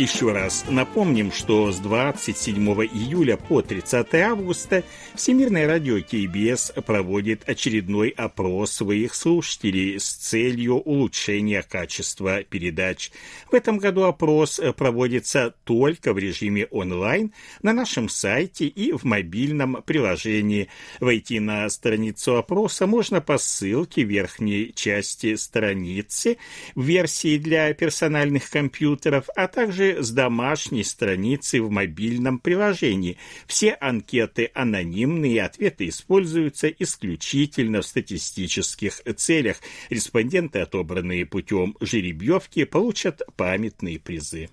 Еще раз напомним, что с 27 июля по 30 августа Всемирное радио КБС проводит очередной опрос своих слушателей с целью улучшения качества передач. В этом году опрос проводится только в режиме онлайн на нашем сайте и в мобильном приложении. Войти на страницу опроса можно по ссылке в верхней части страницы в версии для персональных компьютеров, а также с домашней страницы в мобильном приложении. Все анкеты анонимные, ответы используются исключительно в статистических целях. Респонденты, отобранные путем жеребьевки, получат памятные призы.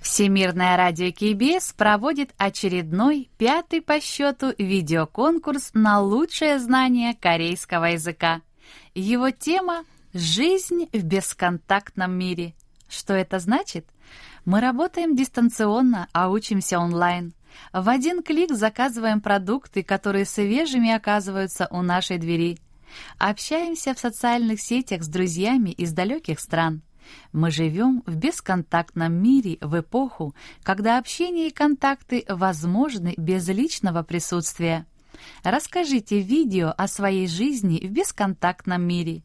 Всемирное радио КБС проводит очередной, пятый по счету, видеоконкурс на лучшее знание корейского языка. Его тема «Жизнь в бесконтактном мире». Что это значит? Мы работаем дистанционно, а учимся онлайн. В один клик заказываем продукты, которые свежими оказываются у нашей двери. Общаемся в социальных сетях с друзьями из далеких стран. Мы живем в бесконтактном мире в эпоху, когда общение и контакты возможны без личного присутствия. Расскажите видео о своей жизни в бесконтактном мире.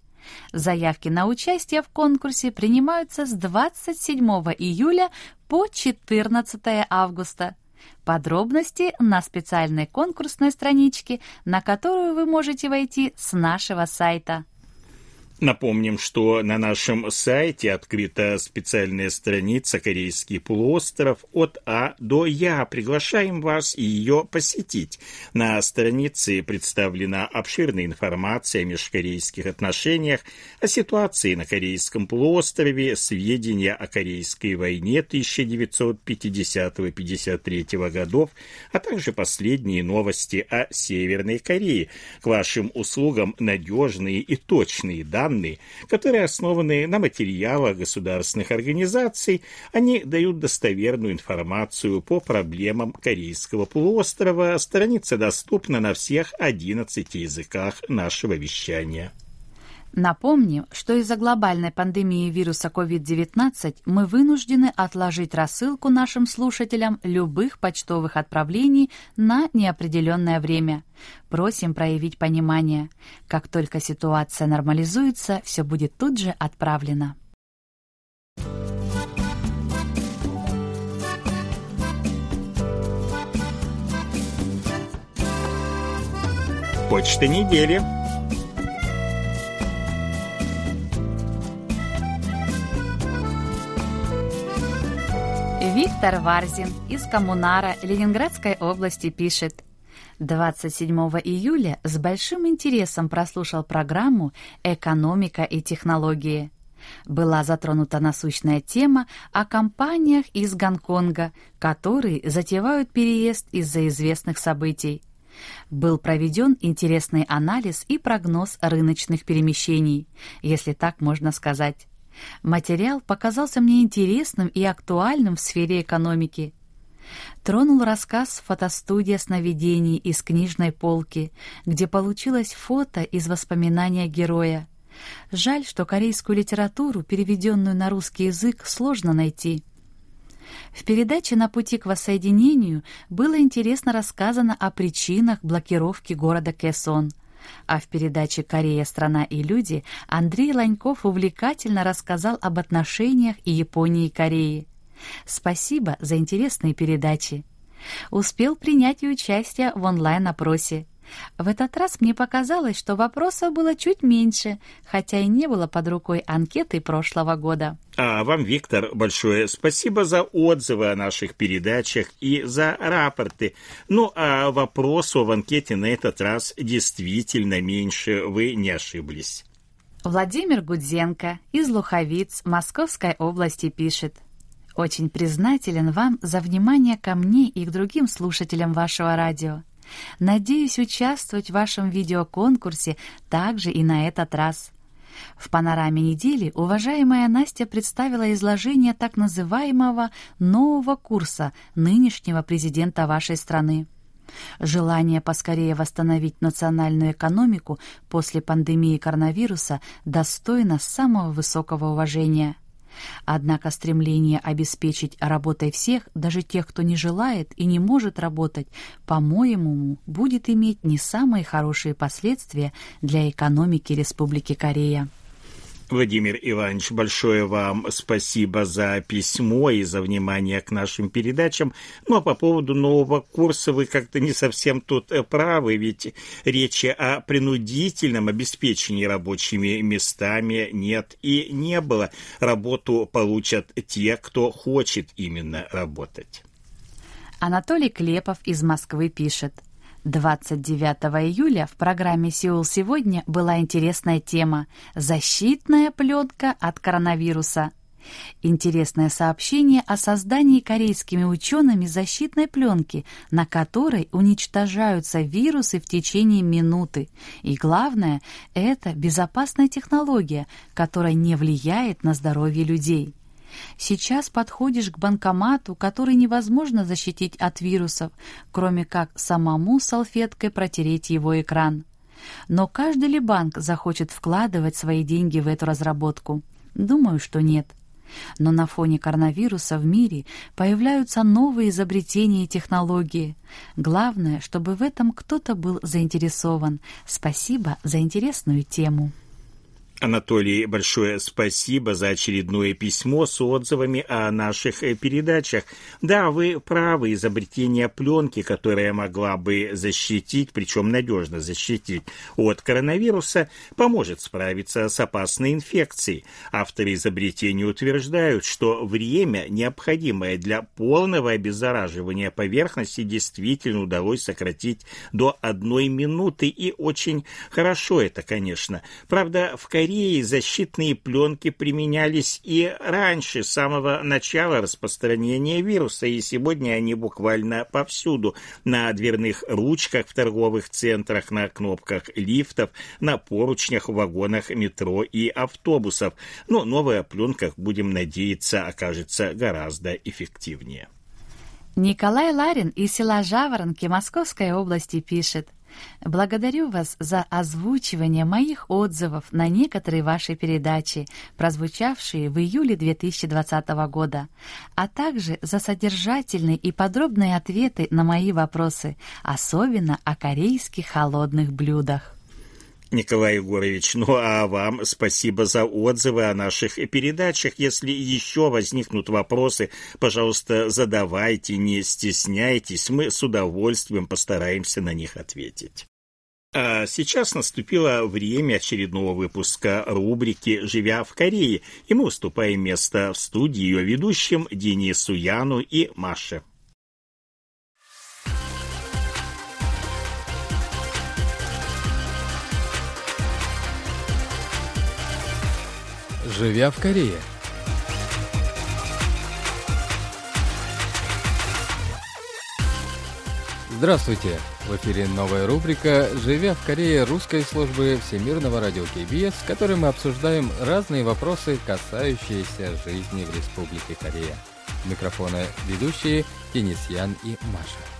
Заявки на участие в конкурсе принимаются с 27 июля по 14 августа. Подробности на специальной конкурсной страничке, на которую вы можете войти с нашего сайта. Напомним, что на нашем сайте открыта специальная страница «Корейский полуостров» от А до Я. Приглашаем вас ее посетить. На странице представлена обширная информация о межкорейских отношениях, о ситуации на Корейском полуострове, сведения о Корейской войне 1950-53 годов, а также последние новости о Северной Корее. К вашим услугам надежные и точные данные данные, которые основаны на материалах государственных организаций, они дают достоверную информацию по проблемам Корейского полуострова. Страница доступна на всех 11 языках нашего вещания. Напомним, что из-за глобальной пандемии вируса COVID-19 мы вынуждены отложить рассылку нашим слушателям любых почтовых отправлений на неопределенное время. Просим проявить понимание. Как только ситуация нормализуется, все будет тут же отправлено. Почта недели. Виктор Варзин из Коммунара Ленинградской области пишет. 27 июля с большим интересом прослушал программу «Экономика и технологии». Была затронута насущная тема о компаниях из Гонконга, которые затевают переезд из-за известных событий. Был проведен интересный анализ и прогноз рыночных перемещений, если так можно сказать. Материал показался мне интересным и актуальным в сфере экономики. Тронул рассказ «Фотостудия сновидений» из книжной полки, где получилось фото из воспоминания героя. Жаль, что корейскую литературу, переведенную на русский язык, сложно найти. В передаче «На пути к воссоединению» было интересно рассказано о причинах блокировки города Кэсон – а в передаче «Корея. Страна и люди» Андрей Ланьков увлекательно рассказал об отношениях и Японии и Кореи. Спасибо за интересные передачи. Успел принять и участие в онлайн-опросе. В этот раз мне показалось, что вопросов было чуть меньше, хотя и не было под рукой анкеты прошлого года. А вам, Виктор, большое спасибо за отзывы о наших передачах и за рапорты. Ну, а вопросу в анкете на этот раз действительно меньше, вы не ошиблись. Владимир Гудзенко из Луховиц Московской области пишет. Очень признателен вам за внимание ко мне и к другим слушателям вашего радио. Надеюсь участвовать в вашем видеоконкурсе также и на этот раз. В панораме недели уважаемая Настя представила изложение так называемого нового курса нынешнего президента вашей страны. Желание поскорее восстановить национальную экономику после пандемии коронавируса достойно самого высокого уважения. Однако стремление обеспечить работой всех, даже тех, кто не желает и не может работать, по-моему, будет иметь не самые хорошие последствия для экономики Республики Корея. Владимир Иванович, большое вам спасибо за письмо и за внимание к нашим передачам. Ну а по поводу нового курса вы как-то не совсем тут э, правы, ведь речи о принудительном обеспечении рабочими местами нет и не было. Работу получат те, кто хочет именно работать. Анатолий Клепов из Москвы пишет – 29 июля в программе «Сеул сегодня» была интересная тема «Защитная пленка от коронавируса». Интересное сообщение о создании корейскими учеными защитной пленки, на которой уничтожаются вирусы в течение минуты. И главное, это безопасная технология, которая не влияет на здоровье людей. Сейчас подходишь к банкомату, который невозможно защитить от вирусов, кроме как самому салфеткой протереть его экран. Но каждый ли банк захочет вкладывать свои деньги в эту разработку? Думаю, что нет. Но на фоне коронавируса в мире появляются новые изобретения и технологии. Главное, чтобы в этом кто-то был заинтересован. Спасибо за интересную тему. Анатолий, большое спасибо за очередное письмо с отзывами о наших э, передачах. Да, вы правы, изобретение пленки, которая могла бы защитить, причем надежно защитить от коронавируса, поможет справиться с опасной инфекцией. Авторы изобретения утверждают, что время, необходимое для полного обеззараживания поверхности, действительно удалось сократить до одной минуты, и очень хорошо это, конечно. Правда, в Корее Кореи защитные пленки применялись и раньше, с самого начала распространения вируса, и сегодня они буквально повсюду. На дверных ручках в торговых центрах, на кнопках лифтов, на поручнях вагонах метро и автобусов. Но новая пленка, будем надеяться, окажется гораздо эффективнее. Николай Ларин из села Жаворонки Московской области пишет – Благодарю вас за озвучивание моих отзывов на некоторые ваши передачи, прозвучавшие в июле 2020 года, а также за содержательные и подробные ответы на мои вопросы, особенно о корейских холодных блюдах. Николай Егорович, ну а вам спасибо за отзывы о наших передачах. Если еще возникнут вопросы, пожалуйста, задавайте, не стесняйтесь. Мы с удовольствием постараемся на них ответить. А сейчас наступило время очередного выпуска рубрики «Живя в Корее», и мы уступаем место в студии ее ведущим Денису Яну и Маше. Живя в Корее. Здравствуйте! В эфире новая рубрика «Живя в Корее» русской службы Всемирного радио КБС, в которой мы обсуждаем разные вопросы, касающиеся жизни в Республике Корея. Микрофоны ведущие Денис Ян и Маша.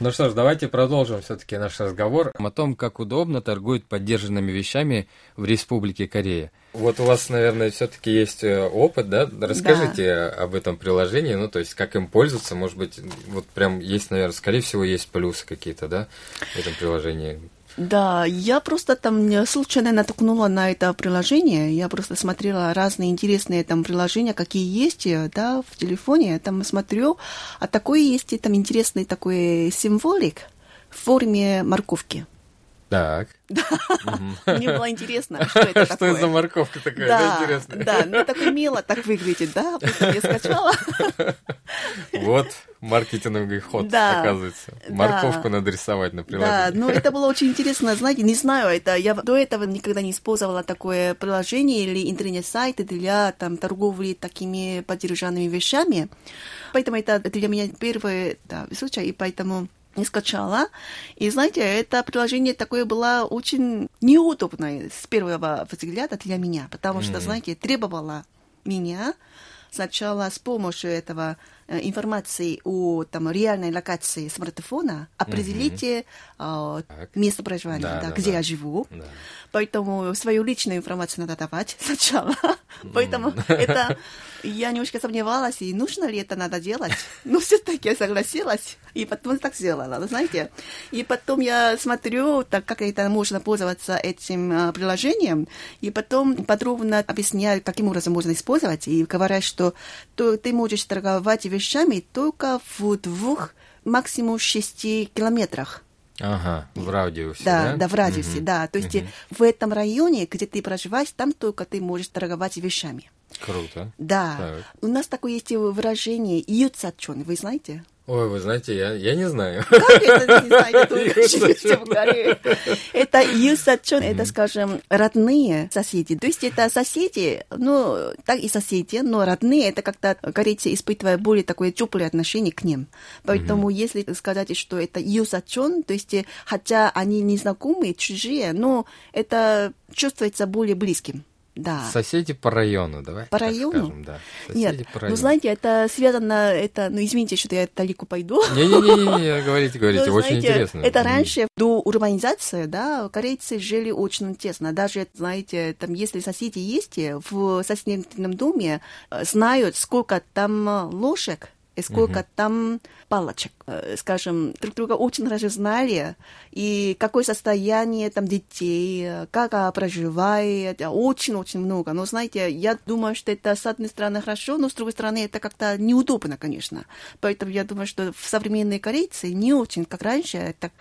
Ну что ж, давайте продолжим все-таки наш разговор о том, как удобно торгуют поддержанными вещами в Республике Корея. Вот у вас, наверное, все-таки есть э, опыт, да? Расскажите да. об этом приложении, ну, то есть, как им пользоваться, может быть, вот прям есть, наверное, скорее всего, есть плюсы какие-то, да, в этом приложении. Да, я просто там случайно наткнула на это приложение. Я просто смотрела разные интересные там приложения, какие есть, э, да, в телефоне. Я там смотрю, а такой есть там интересный такой символик в форме морковки. Так. Мне было интересно, что это Что такое. это за морковка такая, да, Да, интересная? да, ну такое мило так выглядит, да, поэтому я скачала. Вот маркетинговый ход, Да, оказывается. да. Морковку надо рисовать на Да, приложении. ну это было очень интересно, знаете, не знаю, это я до этого никогда не использовала такое приложение или интернет-сайт для там торговли такими поддержанными вещами, поэтому это для меня первый да, случай, и поэтому не скачала. И знаете, это приложение такое было очень неудобное с первого взгляда для меня, потому что, знаете, требовало меня сначала с помощью этого информации о там, реальной локации смартфона определите э, Так. место проживания, Да, да, да, где да. я живу. Да. Поэтому свою личную информацию надо давать сначала. Поэтому это я немножко сомневалась, и нужно ли это надо делать. Но все-таки я согласилась, и потом так сделала, знаете. И потом я смотрю, так как это можно пользоваться этим а, приложением, и потом подробно объясняю, каким образом можно использовать, и говорят, что то ты можешь торговать вещами только в двух, максимум шести километрах. Ага, в радиусе, Да, да? да, в радиусе, Мгм. да. То есть э, в этом районе, где ты проживаешь, там только ты можешь торговать вещами. Круто. Да. Так. У нас такое есть выражение «юцачон», вы знаете? Ой, вы знаете, я, я не знаю. Как это, не знаете. Это юсачон, это, скажем, родные соседи. То есть это соседи, ну, так и соседи, но родные, это как-то корейцы испытывают более такое теплое отношение к ним. Поэтому если сказать, что это юсачон, то есть э, хотя они незнакомые, чужие, но это чувствуется более близким. Да. Соседи по району, давай. По району? скажем, да. Соседи Нет, по ну району. знаете, это связано, это, ну извините, что я далеко пойду. Не-не-не, говорите, говорите, Ну, очень знаете, интересно. Это раньше, до урбанизации, да, корейцы жили очень тесно. Даже, знаете, там, если соседи есть в соседнем доме, э, знают, сколько там э, ложек и сколько там палочек. Э, Скажем, друг друга очень хорошо знали, и какое состояние там детей, э, как проживает, очень-очень много. Но, знаете, я думаю, что это, с одной стороны, хорошо, но, с другой стороны, это как-то неудобно, конечно. Поэтому я думаю, что современные корейцы не очень, как раньше, так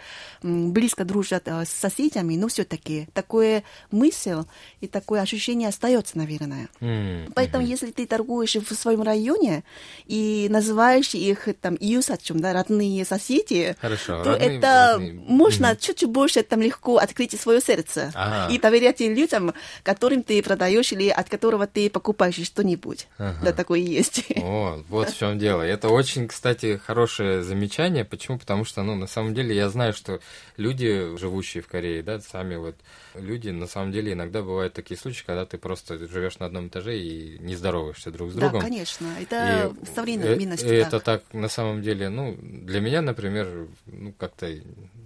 близко дружат э, с соседями, но все-таки такое мысль и такое ощущение остается, наверное. М, Поэтому, если ты торгуешь в своем районе и называешь их там юсачом, да, родные соседи, Хорошо, то родные- это родные. можно чуть-чуть больше там легко открыть свое сердце Ага. и доверять людям, которым ты продаешь или от которого ты покупаешь что-нибудь. Ага. Да, такое есть. О, вот в чем дело. Это очень, кстати, хорошее замечание. Почему? Потому что, ну, на самом деле, я знаю, что люди, живущие в Корее, да, сами вот люди, на самом деле, иногда бывают такие случаи, когда ты просто живешь на одном этаже и не здороваешься друг с Да, другом. конечно. Это И современность. э- Это так. так, на самом деле, ну, для меня, например, ну, как-то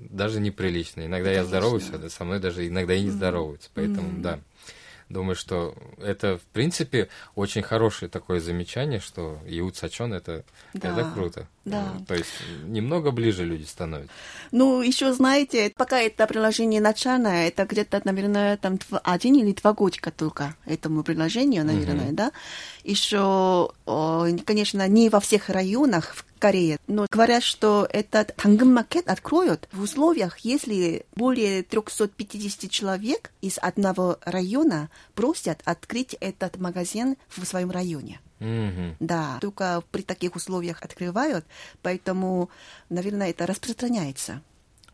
даже неприлично. Иногда я Конечно. здороваюсь, а со мной даже иногда и не здороваются. Поэтому, да. Думаю, что это, в принципе, очень хорошее такое замечание, что Иуд Сачон это, Да, это круто. да. Ну, То есть немного ближе люди становятся. Ну, еще знаете, пока это приложение начальное, это где-то, наверное, там один или два годика только этому приложению, наверное, да. Еще, конечно, не во всех районах в Корее, но говорят, что этот тангын-маркет откроют в условиях, если более 350 человек из одного района просят открыть этот магазин в своем районе. Мгм. Да, только при таких условиях открывают, поэтому, наверное, это распространяется.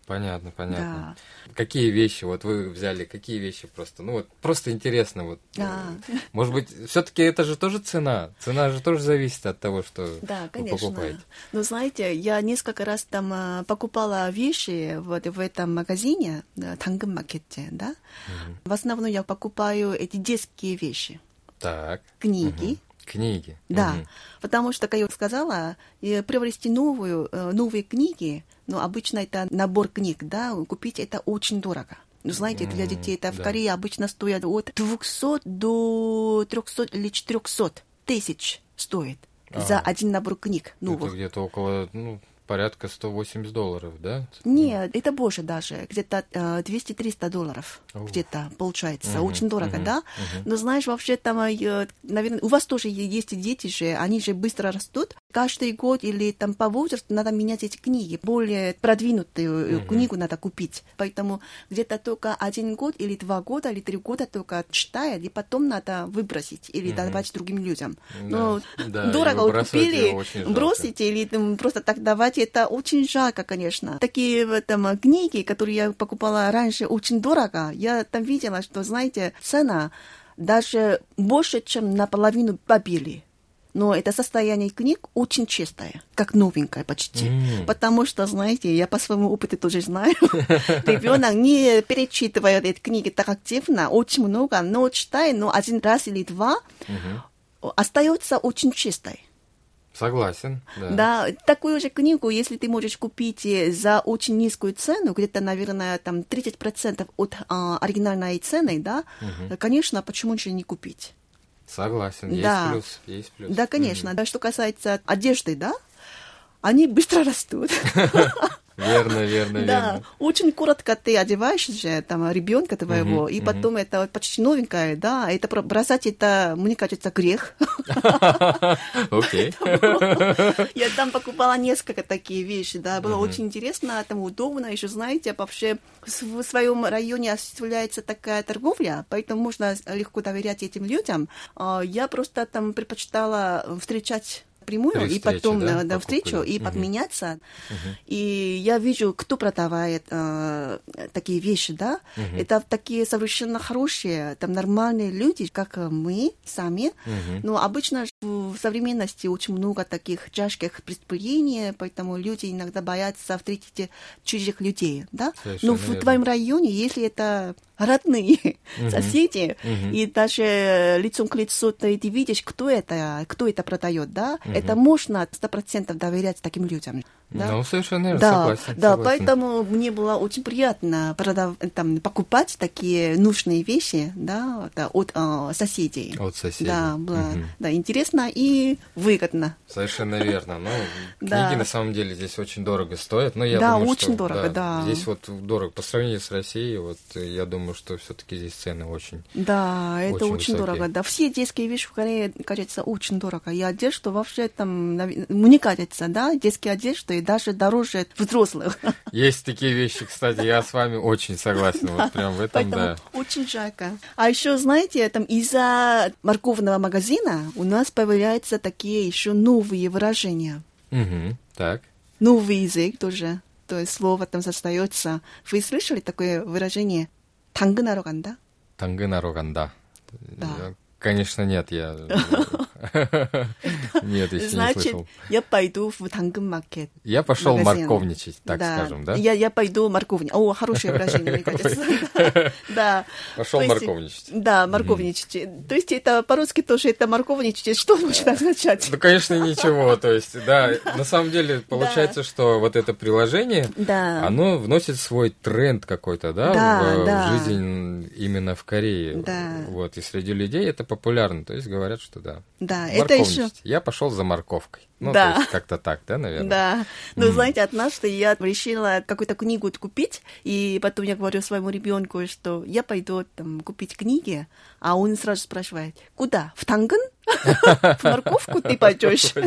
Понятно, понятно. Какие вещи, вот вы взяли, какие вещи просто, ну вот просто интересно, вот, э, А. может быть, все-таки это же тоже цена, цена же тоже зависит от того, что Да, вы конечно. покупаете. Но знаете, я несколько раз там а, покупала вещи вот в этом магазине, да, маркете, да. В основном я покупаю эти детские вещи, Так. книги. Книги. Да, Мгм. потому что, как я сказала, э, приобрести новую, э, новые книги, ну, обычно это набор книг, да, купить это очень дорого. Ну, знаете, для детей это в да. Корее обычно стоят от 200 до 300 или 400 тысяч стоит за А. один набор книг Это новых. где-то около, ну, порядка 180 долларов, да? Нет, это больше даже, где-то э, 200-300 долларов Ух. где-то получается, Мгм, очень дорого, мгм, да? мгм. Но знаешь, вообще там, э, наверное, у вас тоже есть дети же, они же быстро растут. каждый год или там по возрасту надо менять эти книги. Более продвинутую Мгм. книгу надо купить. Поэтому где-то только один год или два года или три года только читает, и потом надо выбросить или Мгм. давать другим людям. Но Да, и дорого купили, бросите или там, просто так давать, это очень жалко, конечно. Такие в этом, книги, которые я покупала раньше, очень дорого. Я там видела, что, знаете, цена даже больше, чем наполовину побили. Но это состояние книг очень чистое, как новенькое почти. М. Потому что, знаете, я по своему опыту тоже знаю, ребенок не перечитывает эти книги так активно, очень много, но читает, но один раз или два остается очень чистой. Согласен, да. Да, такую же книгу, если ты можешь купить э, за очень низкую цену, где-то, наверное, там 30% от а, оригинальной цены, да, Мгм. конечно, почему же не купить? Согласен, есть Да. плюс, есть плюс. Да, конечно. Да, что касается одежды, да, они быстро растут. Верно, верно, Да, верно. очень коротко ты одеваешь же там ребенка твоего, и потом это почти новенькое, да, это бросать это, мне кажется, грех. Окей. Я там покупала несколько такие вещи, да, было очень интересно, там удобно, еще знаете, вообще в своем районе осуществляется такая торговля, поэтому можно легко доверять этим людям. А, Я просто там предпочитала встречать прямую При и потом да, да, встречу и Мгм. обменяться. И я вижу, кто продавает э, такие вещи, да. Это такие совершенно хорошие, там нормальные люди, как мы сами. Но обычно в современности очень много таких тяжких преступлений, поэтому люди иногда боятся встретить чужих людей, да. Совершенно Но в верно. твоем районе, если это родные Мгм. соседи, Мгм. и даже лицом к лицу ты, ты видишь, кто это, кто это продает, да, Мгм. это можно сто процентов доверять таким людям. Да? Ну, совершенно верно, Да, согласен. да, согласен. поэтому мне было очень приятно продав... там, покупать такие нужные вещи, да, да, от а, соседей. От соседей. Да, было Мгм. да, интересно и выгодно. Совершенно верно. Ну, книги Да. на самом деле здесь очень дорого стоят. Но я Да, думаю, очень что, дорого, да. Здесь вот дорого. По сравнению с Россией, вот э, я думаю, что все-таки здесь цены очень. Да, это Очень очень, высокие. дорого. Да, все детские вещи в Корее, кажется, очень дорого. И одежда вообще там, мне кажется, да, детские одежды даже дороже взрослых. Есть такие вещи, кстати, я с вами очень согласен. Вот прям в этом, да. очень жарко. А еще, знаете, там из-за морковного магазина у нас появляются такие еще новые выражения. Мгм. Так. Новый язык тоже. То есть слово там остается. Вы слышали такое выражение? 당근하러 간다? Тангынаро ганда. Да. Я, Конечно, нет, я... Нет, еще не Значит, слышал. я пойду в 당근마켓. Я пошел магазин. морковничать, так скажем, да? Я, я пойду морковни. О, хорошее выражение, мне кажется. Да. Пошел То есть, морковничать. Да, морковничать. То есть это по-русски тоже это морковничать. Что может означать? Ну, конечно, ничего. То есть, да, на самом деле получается, что вот это приложение, Да. оно вносит свой тренд какой-то, да, Да, в, в да. жизнь именно в Корее. Да. Вот, и среди людей это популярно. То есть говорят, что да. Да, это еще... Я пошел за морковкой. Ну, Да. то есть как-то так, да, наверное? Да. Но знаете, однажды я решила какую-то книгу купить, и потом я говорю своему ребенку, что я пойду там купить книги, а он сразу спрашивает, куда? В Танган? В морковку ты пойдешь?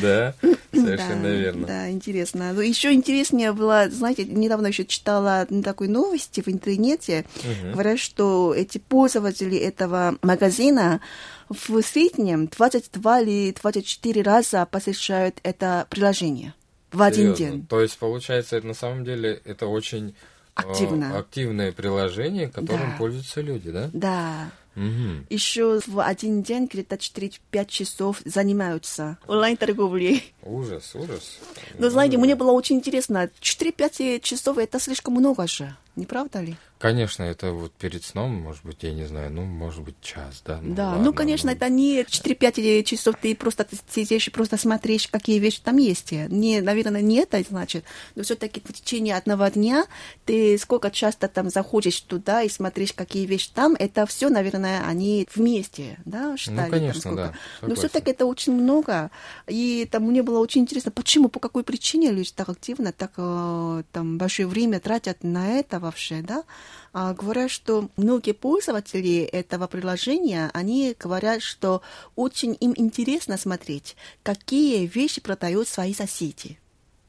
Да, совершенно верно. Да, интересно. еще интереснее было, знаете, недавно еще читала такой новости в интернете, говорят, что эти пользователи этого магазина в среднем 22 или 24 раза посещают это приложение в один Серьезно. день. То есть, получается, это на самом деле это очень э, Активно. активное приложение, которым Да. пользуются люди, да? Да. Мгм. Еще в один день где-то 4-5 часов занимаются онлайн-торговлей. Ужас, ужас. Но знаете, мне было очень интересно, 4-5 часов это слишком много же, не правда ли? Конечно, это вот перед сном, может быть, я не знаю, ну, может быть, час, да? да, ладно, ну, конечно, это не 4-5 часов ты просто сидишь и просто смотришь, какие вещи там есть. Не, наверное, не это значит, но все-таки в течение одного дня ты сколько часто там заходишь туда и смотришь, какие вещи там, это все, наверное, они вместе, да, считали там Ну, конечно, сколько. да, Но согласен. все-таки это очень много. И там мне было очень интересно, почему, по какой причине люди так активно, так э, там большое время тратят на это. Протестировавшие, да, а, говорят, что многие пользователи этого приложения, они говорят, что очень им интересно смотреть, какие вещи продают свои соседи.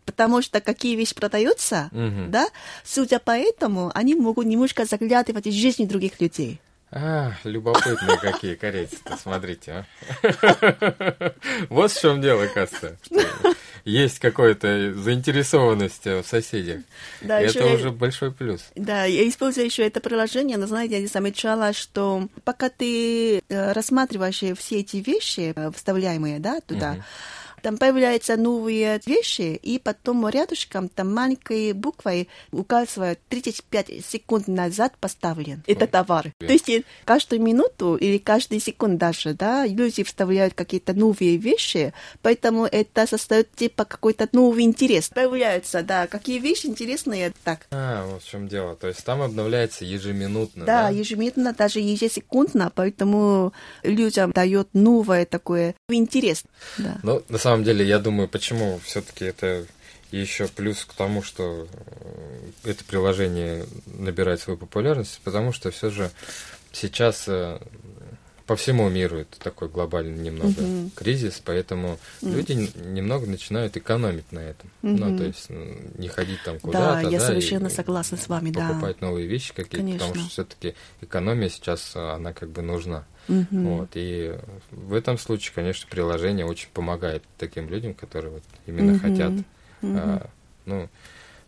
Потому что какие вещи продаются, Мгм. да, судя по этому, они могут немножко заглядывать в жизнь других людей. А, любопытные какие корейцы-то, смотрите, а. Вот в чем дело, кажется. Есть какая-то заинтересованность э, в соседях. Да, И это я- уже большой плюс. Да, я использую еще это приложение, но, знаете, я замечала, что пока ты э, рассматриваешь все эти вещи, э, вставляемые, да, туда, Мгм. Там появляются новые вещи, и потом рядышком там маленькой буквой указывают 35 секунд назад поставлен этот товар. себе. То есть э, каждую минуту или каждый секунд даже, да, люди вставляют какие-то новые вещи, поэтому это создает типа какой-то новый интерес. Появляются, да, какие вещи интересные, так. А, вот в чем дело. То есть там обновляется ежеминутно, Да, да? ежеминутно, даже ежесекундно, поэтому людям дает новое такое интерес. Да. Ну, на самом деле, я думаю, почему все-таки это еще плюс к тому, что э, это приложение набирает свою популярность, потому что все же сейчас э, по всему миру это такой глобальный немного Мгм. кризис, поэтому люди н- немного начинают экономить на этом. Ну, Мгм. то есть не ходить там Да, куда-то, я да, совершенно и согласна с вами, да. покупать новые вещи какие-то, потому что все-таки экономия сейчас, э, она как бы нужна. Мгм. Вот, и в этом случае, конечно, приложение очень помогает таким людям, которые вот именно Мгм. хотят Мгм. а, ну,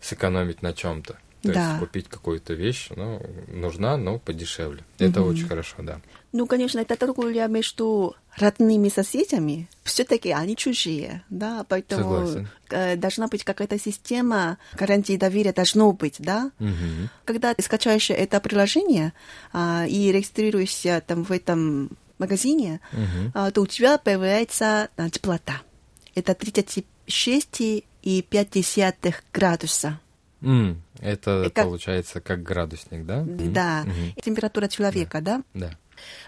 сэкономить на чем-то. То Да. есть купить какую-то вещь, ну, нужна, но подешевле. Это Мгм. очень хорошо, да. Ну, конечно, это торговля между родными соседями. Все-таки они чужие, да, поэтому Согласен. э, должна быть какая-то система гарантии доверия, должно быть, да. Мгм. Когда ты скачаешь это приложение а, и регистрируешься там в этом магазине, Мгм. а, то у тебя появляется а, теплота. Это 36,5 градуса. М, Это как- получается как градусник, да? Да, Мгм. температура человека, да? Да.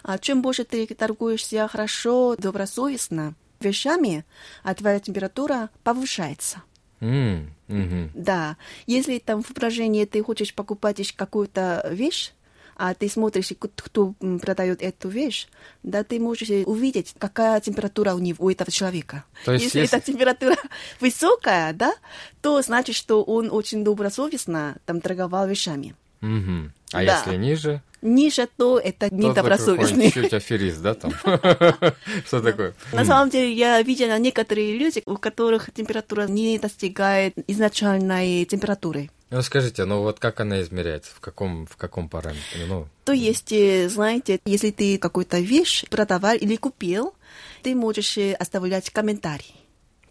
А чем больше ты торгуешься хорошо, добросовестно вещами, а твоя температура повышается. М, мгм. Да, если там в приложении ты хочешь покупать ещё какую-то вещь, а ты смотришь, кто продает эту вещь, да, ты можешь увидеть, какая температура у него, у этого человека. То есть если, если- эта температура высокая, да, то значит, что он очень добросовестно там торговал вещами. Мгм. А Да. если ниже, Ниже, то это то недобросовестный. чуть аферист, да, там? Что такое? На самом деле, я видела некоторые люди, у которых температура не достигает изначальной температуры. Ну, скажите, ну вот как она измеряется? В каком, в каком параметре? Ну, То есть, э, знаете, если ты какую-то вещь продавал или купил, ты можешь э, оставлять комментарий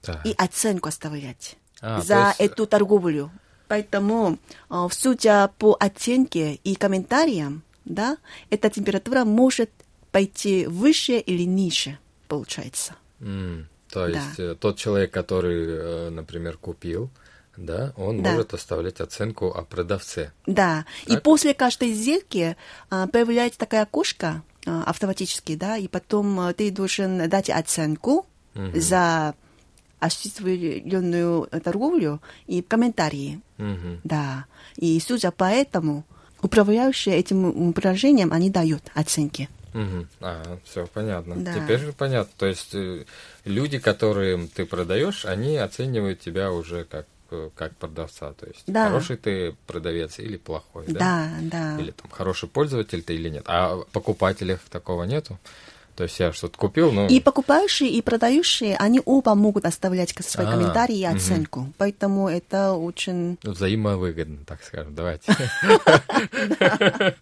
так. и оценку оставлять А, за есть- эту торговлю. Поэтому, э, судя по оценке и комментариям, да, эта температура может пойти выше или ниже, получается. М, То Да. есть э, тот человек, который, э, например, купил, да, он Да. может оставлять оценку о продавце. Да. И Так. после каждой сделки а, появляется такая окошко а, автоматически, да, и потом а, ты должен дать оценку Мгм. за осуществленную торговлю и комментарии, Мгм. да. И судя по этому, управляющие этим м, приложением, они дают оценки. Мгм. А, все понятно. Да. Теперь же понятно. То есть э, люди, которым ты продаешь, они оценивают тебя уже как э, как продавца. То есть Да. хороший ты продавец или плохой, да? Да, да. Или там хороший пользователь ты или нет. А покупателях такого нету. То есть я что-то купил, но И покупающие, и продающие, они оба могут оставлять свои А, комментарии и оценку. Поэтому это очень... взаимовыгодно, так скажем. Давайте.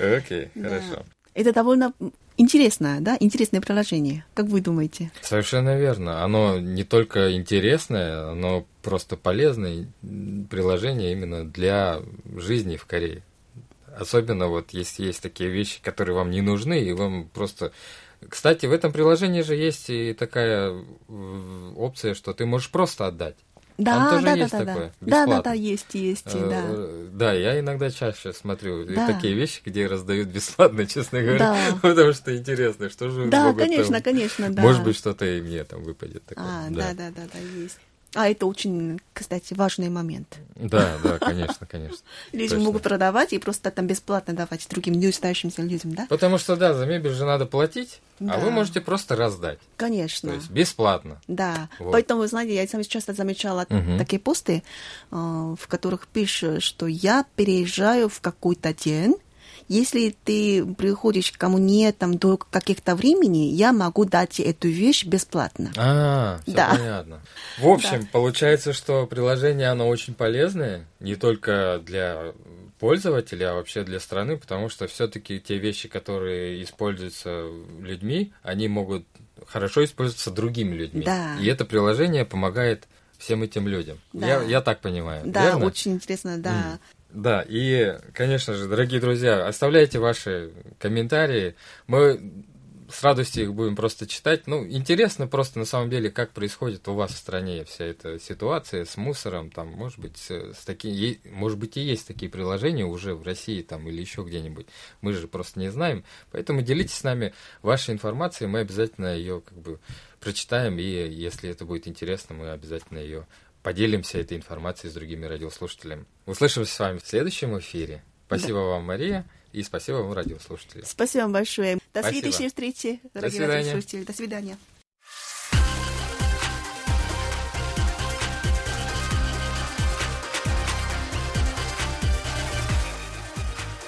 Окей, хорошо. Это довольно интересное, да, интересное приложение. Как вы думаете? Совершенно верно. Оно не только интересное, оно просто полезное приложение именно для жизни в Корее. Особенно вот если есть такие вещи, которые вам не нужны, и вам просто... Кстати, в этом приложении же есть и такая э, опция, что ты можешь просто отдать. Да, тоже да, есть да, да, такое, да. Да, да, да, есть, есть, да. Э, Да, я иногда чаще смотрю Да. такие вещи, где раздают бесплатно, честно говоря, Да. потому что интересно, что же Да, могут там- конечно, конечно, да. Может быть, что-то и мне там выпадет такое. А, да, да, да, да, есть. А это очень, кстати, важный момент. Да, да, конечно, конечно. Люди Точно. могут продавать и просто там бесплатно давать другим нуждающимся людям, да? Потому что, да, за мебель же надо платить, а вы можете просто раздать. Конечно. То есть бесплатно. Да, Вот. поэтому, вы знаете, я сам часто замечала такие посты, э, в которых пишут, что я переезжаю в какой-то день, если ты приходишь ко мне там до каких-то времени, я могу дать эту вещь бесплатно. А, все Да. понятно. В общем, получается, что приложение, оно очень полезное, не только для пользователя, а вообще для страны, потому что все-таки те вещи, которые используются людьми, они могут хорошо использоваться другими людьми. Да. И это приложение помогает всем этим людям. Да. Я, я так понимаю. Да, верно? очень интересно, да. Да, и, конечно же, дорогие друзья, оставляйте ваши комментарии. Мы с радостью их будем просто читать. Ну, интересно просто на самом деле, как происходит у вас в стране вся эта ситуация с мусором. Там, может быть, с, с может быть, и есть такие приложения уже в России там или еще где-нибудь. Мы же просто не знаем. Поэтому делитесь с нами вашей информацией, мы обязательно ее как бы прочитаем, и если это будет интересно, мы обязательно ее поделимся этой информацией с другими радиослушателями. Услышимся с вами в следующем эфире. Спасибо вам, Мария, и спасибо вам, радиослушатели. Спасибо вам большое. До Спасибо. следующей встречи, дорогие свидания. радиослушатели. До свидания.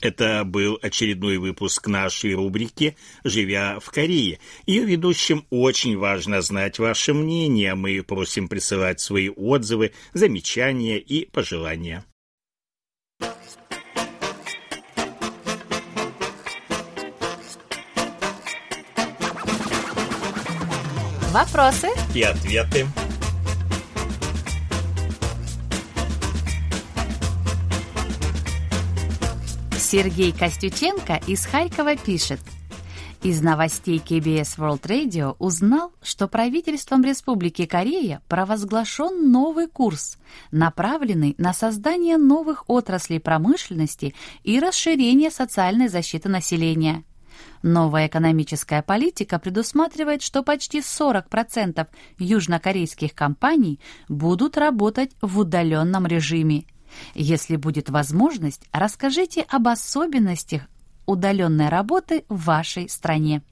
Это был очередной выпуск нашей рубрики «Живя в Корее». Ее ведущим очень важно знать ваше мнение. Мы просим присылать свои отзывы, замечания и пожелания. Вопросы? И ответы. Сергей Костюченко из Харькова пишет. Из новостей KBS World Radio узнал, что правительством Республики Корея провозглашен новый курс, направленный на создание новых отраслей промышленности и расширение социальной защиты населения. Новая экономическая политика предусматривает, что почти 40% южнокорейских компаний будут работать в удаленном режиме. Если будет возможность, расскажите об особенностях удаленной работы в вашей стране.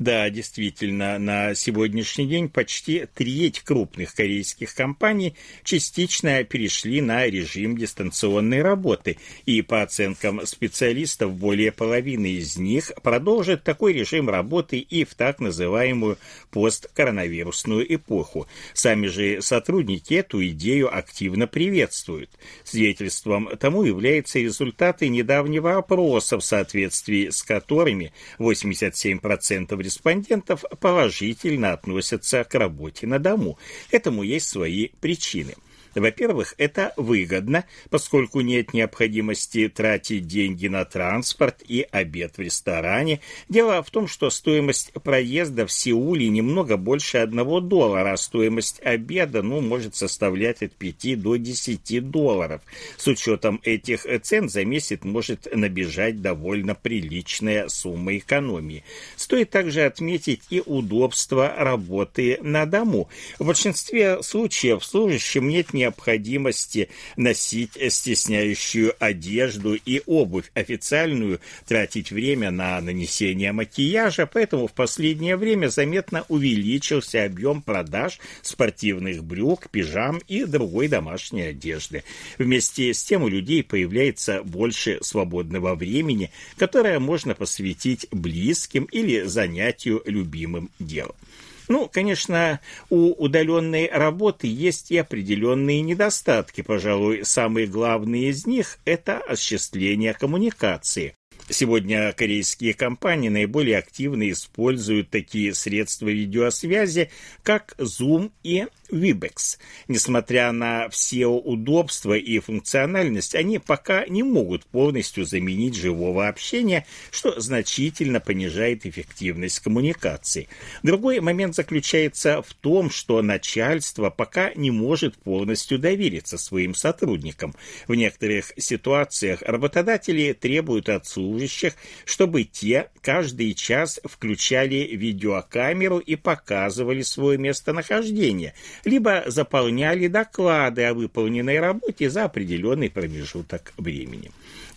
Да, действительно, на сегодняшний день почти треть крупных корейских компаний частично перешли на режим дистанционной работы, и по оценкам специалистов, более половины из них продолжат такой режим работы и в так называемую посткоронавирусную эпоху. Сами же сотрудники эту идею активно приветствуют. Свидетельством тому являются результаты недавнего опроса, в соответствии с которыми 87% респондентов положительно относятся к работе на дому. Этому есть свои причины. Во-первых, это выгодно, поскольку нет необходимости тратить деньги на транспорт и обед в ресторане. Дело в том, что стоимость проезда в Сеуле немного больше одного доллара, а стоимость обеда ну, может составлять от 5 до 10 долларов. С учетом этих цен за месяц может набежать довольно приличная сумма экономии. Стоит также отметить и удобство работы на дому. В большинстве случаев служащим нет необходимости носить стесняющую одежду и обувь официальную, тратить время на нанесение макияжа, поэтому в последнее время заметно увеличился объем продаж спортивных брюк, пижам и другой домашней одежды. Вместе с тем у людей появляется больше свободного времени, которое можно посвятить близким или занятию любимым делом. Ну, конечно, у удаленной работы есть и определенные недостатки. Пожалуй, самый главный из них – это осуществление коммуникации. Сегодня корейские компании наиболее активно используют такие средства видеосвязи, как Zoom и Webex. Несмотря на все удобства и функциональность, они пока не могут полностью заменить живого общения, что значительно понижает эффективность коммуникации. Другой момент заключается в том, что начальство пока не может полностью довериться своим сотрудникам. В некоторых ситуациях работодатели требуют от служащих, чтобы те каждый час включали видеокамеру и показывали свое местонахождение – либо заполняли доклады о выполненной работе за определенный промежуток времени.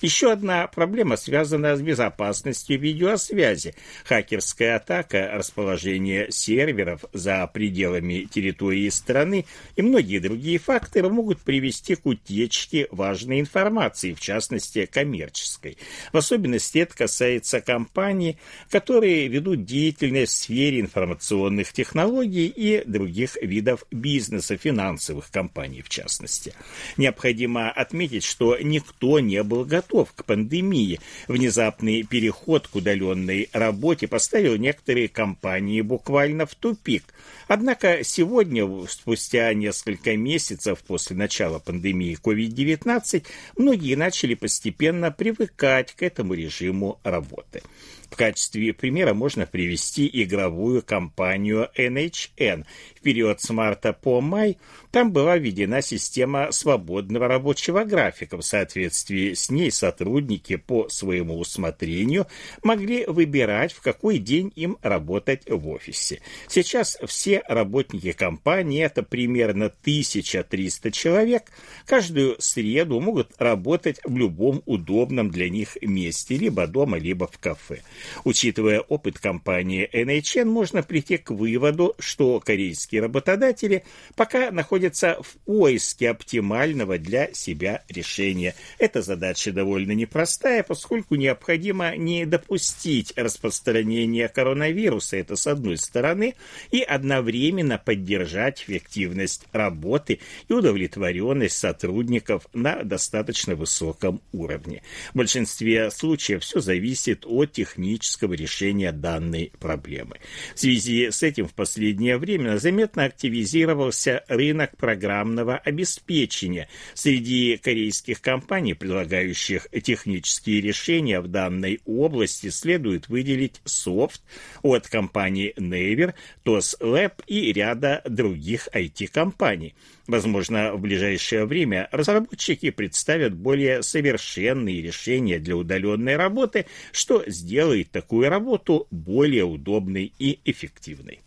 Еще одна проблема связана с безопасностью видеосвязи. Хакерская атака, расположение серверов за пределами территории страны и многие другие факторы могут привести к утечке важной информации, в частности коммерческой. В особенности это касается компаний, которые ведут деятельность в сфере информационных технологий и других видов бизнеса, финансовых компаний в частности. Необходимо отметить, что никто не был готов готов к пандемии. Внезапный переход к удаленной работе поставил некоторые компании буквально в тупик. Однако сегодня, спустя несколько месяцев после начала пандемии COVID-19, многие начали постепенно привыкать к этому режиму работы. В качестве примера можно привести игровую компанию NHN. Период с марта по май там была введена система свободного рабочего графика. В соответствии с ней сотрудники по своему усмотрению могли выбирать, в какой день им работать в офисе. Сейчас все работники компании, это примерно 1300 человек, каждую среду могут работать в любом удобном для них месте, либо дома, либо в кафе. Учитывая опыт компании NHN, можно прийти к выводу, что корейские работодатели пока находятся в поиске оптимального для себя решения. Эта задача довольно непростая, поскольку необходимо не допустить распространения коронавируса, это с одной стороны, и одновременно поддержать эффективность работы и удовлетворенность сотрудников на достаточно высоком уровне. В большинстве случаев все зависит от технического решения данной проблемы. В связи с этим в последнее время заметно активизировался рынок программного обеспечения среди корейских компаний, предлагающих технические решения в данной области, следует выделить софт от компании Naver, TOS Lab и ряда других IT-компаний. Возможно, в ближайшее время разработчики представят более совершенные решения для удаленной работы, что сделает такую работу более удобной и эффективной.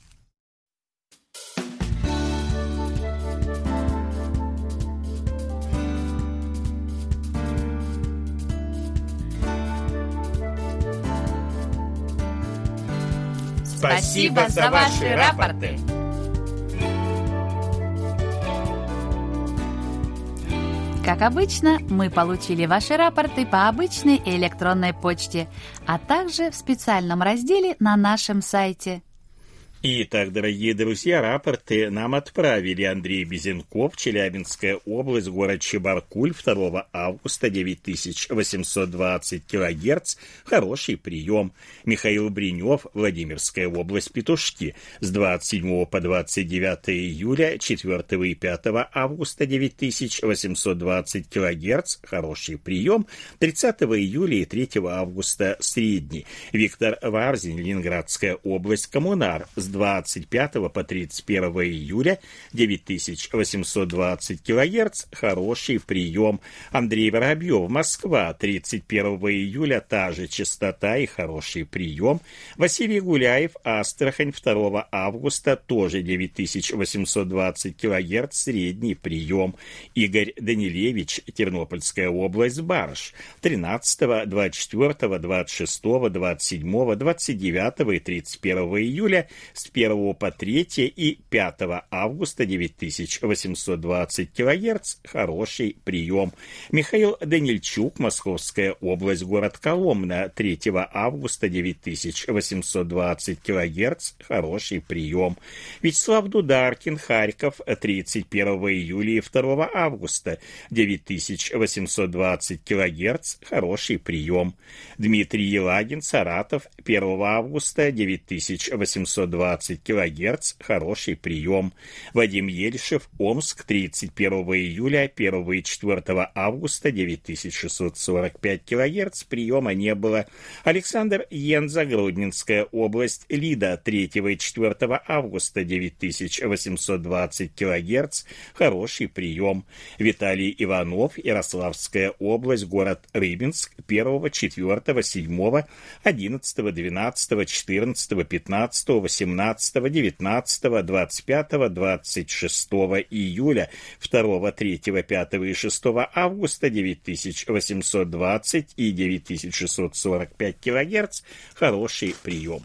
Спасибо за ваши рапорты. Как обычно, мы получили ваши рапорты по обычной электронной почте, а также в специальном разделе на нашем сайте – Итак, дорогие друзья, рапорты нам отправили Андрей Безенков, Челябинская область, город Чебаркуль, 2 августа, 9820 килогерц, хороший прием. Михаил Бринев, Владимирская область, Петушки, с 27 по 29 июля, 4 и 5 августа, 9820 килогерц, хороший прием. 30 июля и 3 августа, средний. Виктор Варзин, Ленинградская область, Коммунар, с 25 по 31 июля 9820 кГц, хороший прием. Андрей Воробьев, Москва, 31 июля, та же частота и хороший прием. Василий Гуляев, Астрахань, 2 августа, тоже 9820 кГц, средний прием. Игорь Данилевич, Тернопольская область, Барш, 13, 24, 26, 27, 29 и 31 июля с 1 по 3 и 5 августа 9820 кГц, хороший прием. Михаил Данильчук, Московская область, город Коломна, 3 августа 9820 кГц, хороший прием. Вячеслав Дударкин, Харьков, 31 июля и 2 августа, 9820 кГц, хороший прием. Дмитрий Елагин, Саратов, 1 августа, 9820 кГц, хороший прием. Вадим Ельшев, Омск, 31 июля, 1 и 4 августа, 9645 кГц, приема не было. Александр Йенза, Гродненская область, Лида, 3 и 4 августа, 9820 кГц, хороший прием. Виталий Иванов, Ярославская область, город Рыбинск, 1, 4, 7, 11, 12, 14, 15, 18, 19, 25, 26 июля, 2, 3, 5 и 6 августа 9820 и 9645 кГц – хороший прием.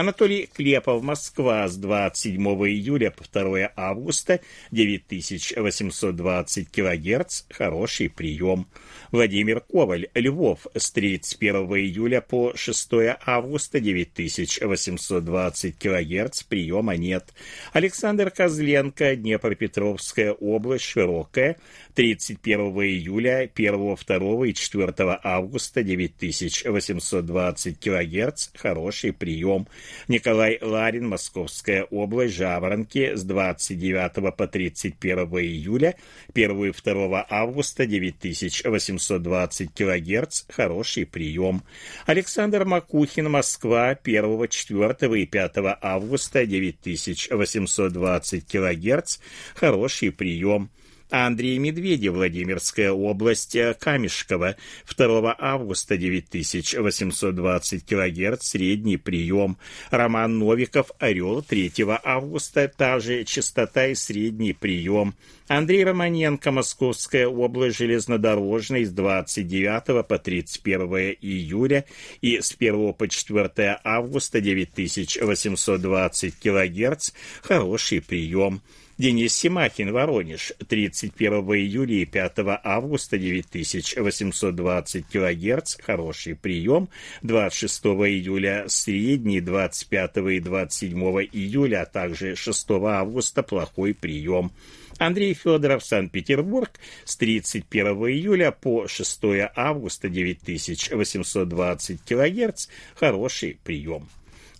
Анатолий Клепов, Москва, с 27 июля по 2 августа, 9820 кГц, хороший прием. Владимир Коваль, Львов, с 31 июля по 6 августа, 9820 кГц, приема нет. Александр Козленко, Днепропетровская область, Широкая, 31 июля, 1, 2 и 4 августа, 9820 кГц, хороший прием. Николай Ларин, Московская область, Жаворонки с 29 по 31 июля, 1 и 2 августа 9820 кГц, хороший прием. Александр Макухин, Москва, 1, 4 и 5 августа 9820 кГц, хороший прием. Андрей Медведев, Владимирская область, Камешково, 2 августа 9820 кГц, средний прием. Роман Новиков, Орел, 3 августа, та же частота и средний прием. Андрей Романенко, Московская область, железнодорожный, с 29 по 31 июля и с 1 по 4 августа 9820 кГц, хороший прием. Денис Симахин, Воронеж, 31 июля и 5 августа 9820 кГц, хороший прием, 26 июля средний, 25 и 27 июля, а также 6 августа плохой прием. Андрей Федоров, Санкт-Петербург, с 31 июля по 6 августа 9820 кГц, хороший прием.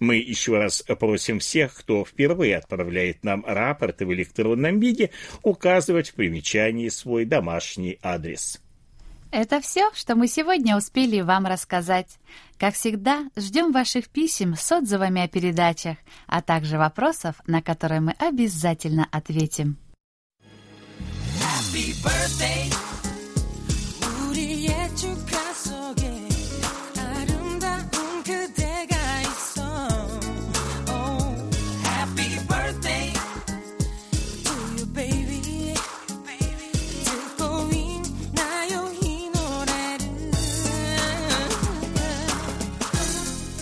Мы еще раз просим всех, кто впервые отправляет нам рапорты в электронном виде, указывать в примечании свой домашний адрес. Это все, что мы сегодня успели вам рассказать. Как всегда, ждем ваших писем с отзывами о передачах, а также вопросов, на которые мы обязательно ответим. Happy birthday.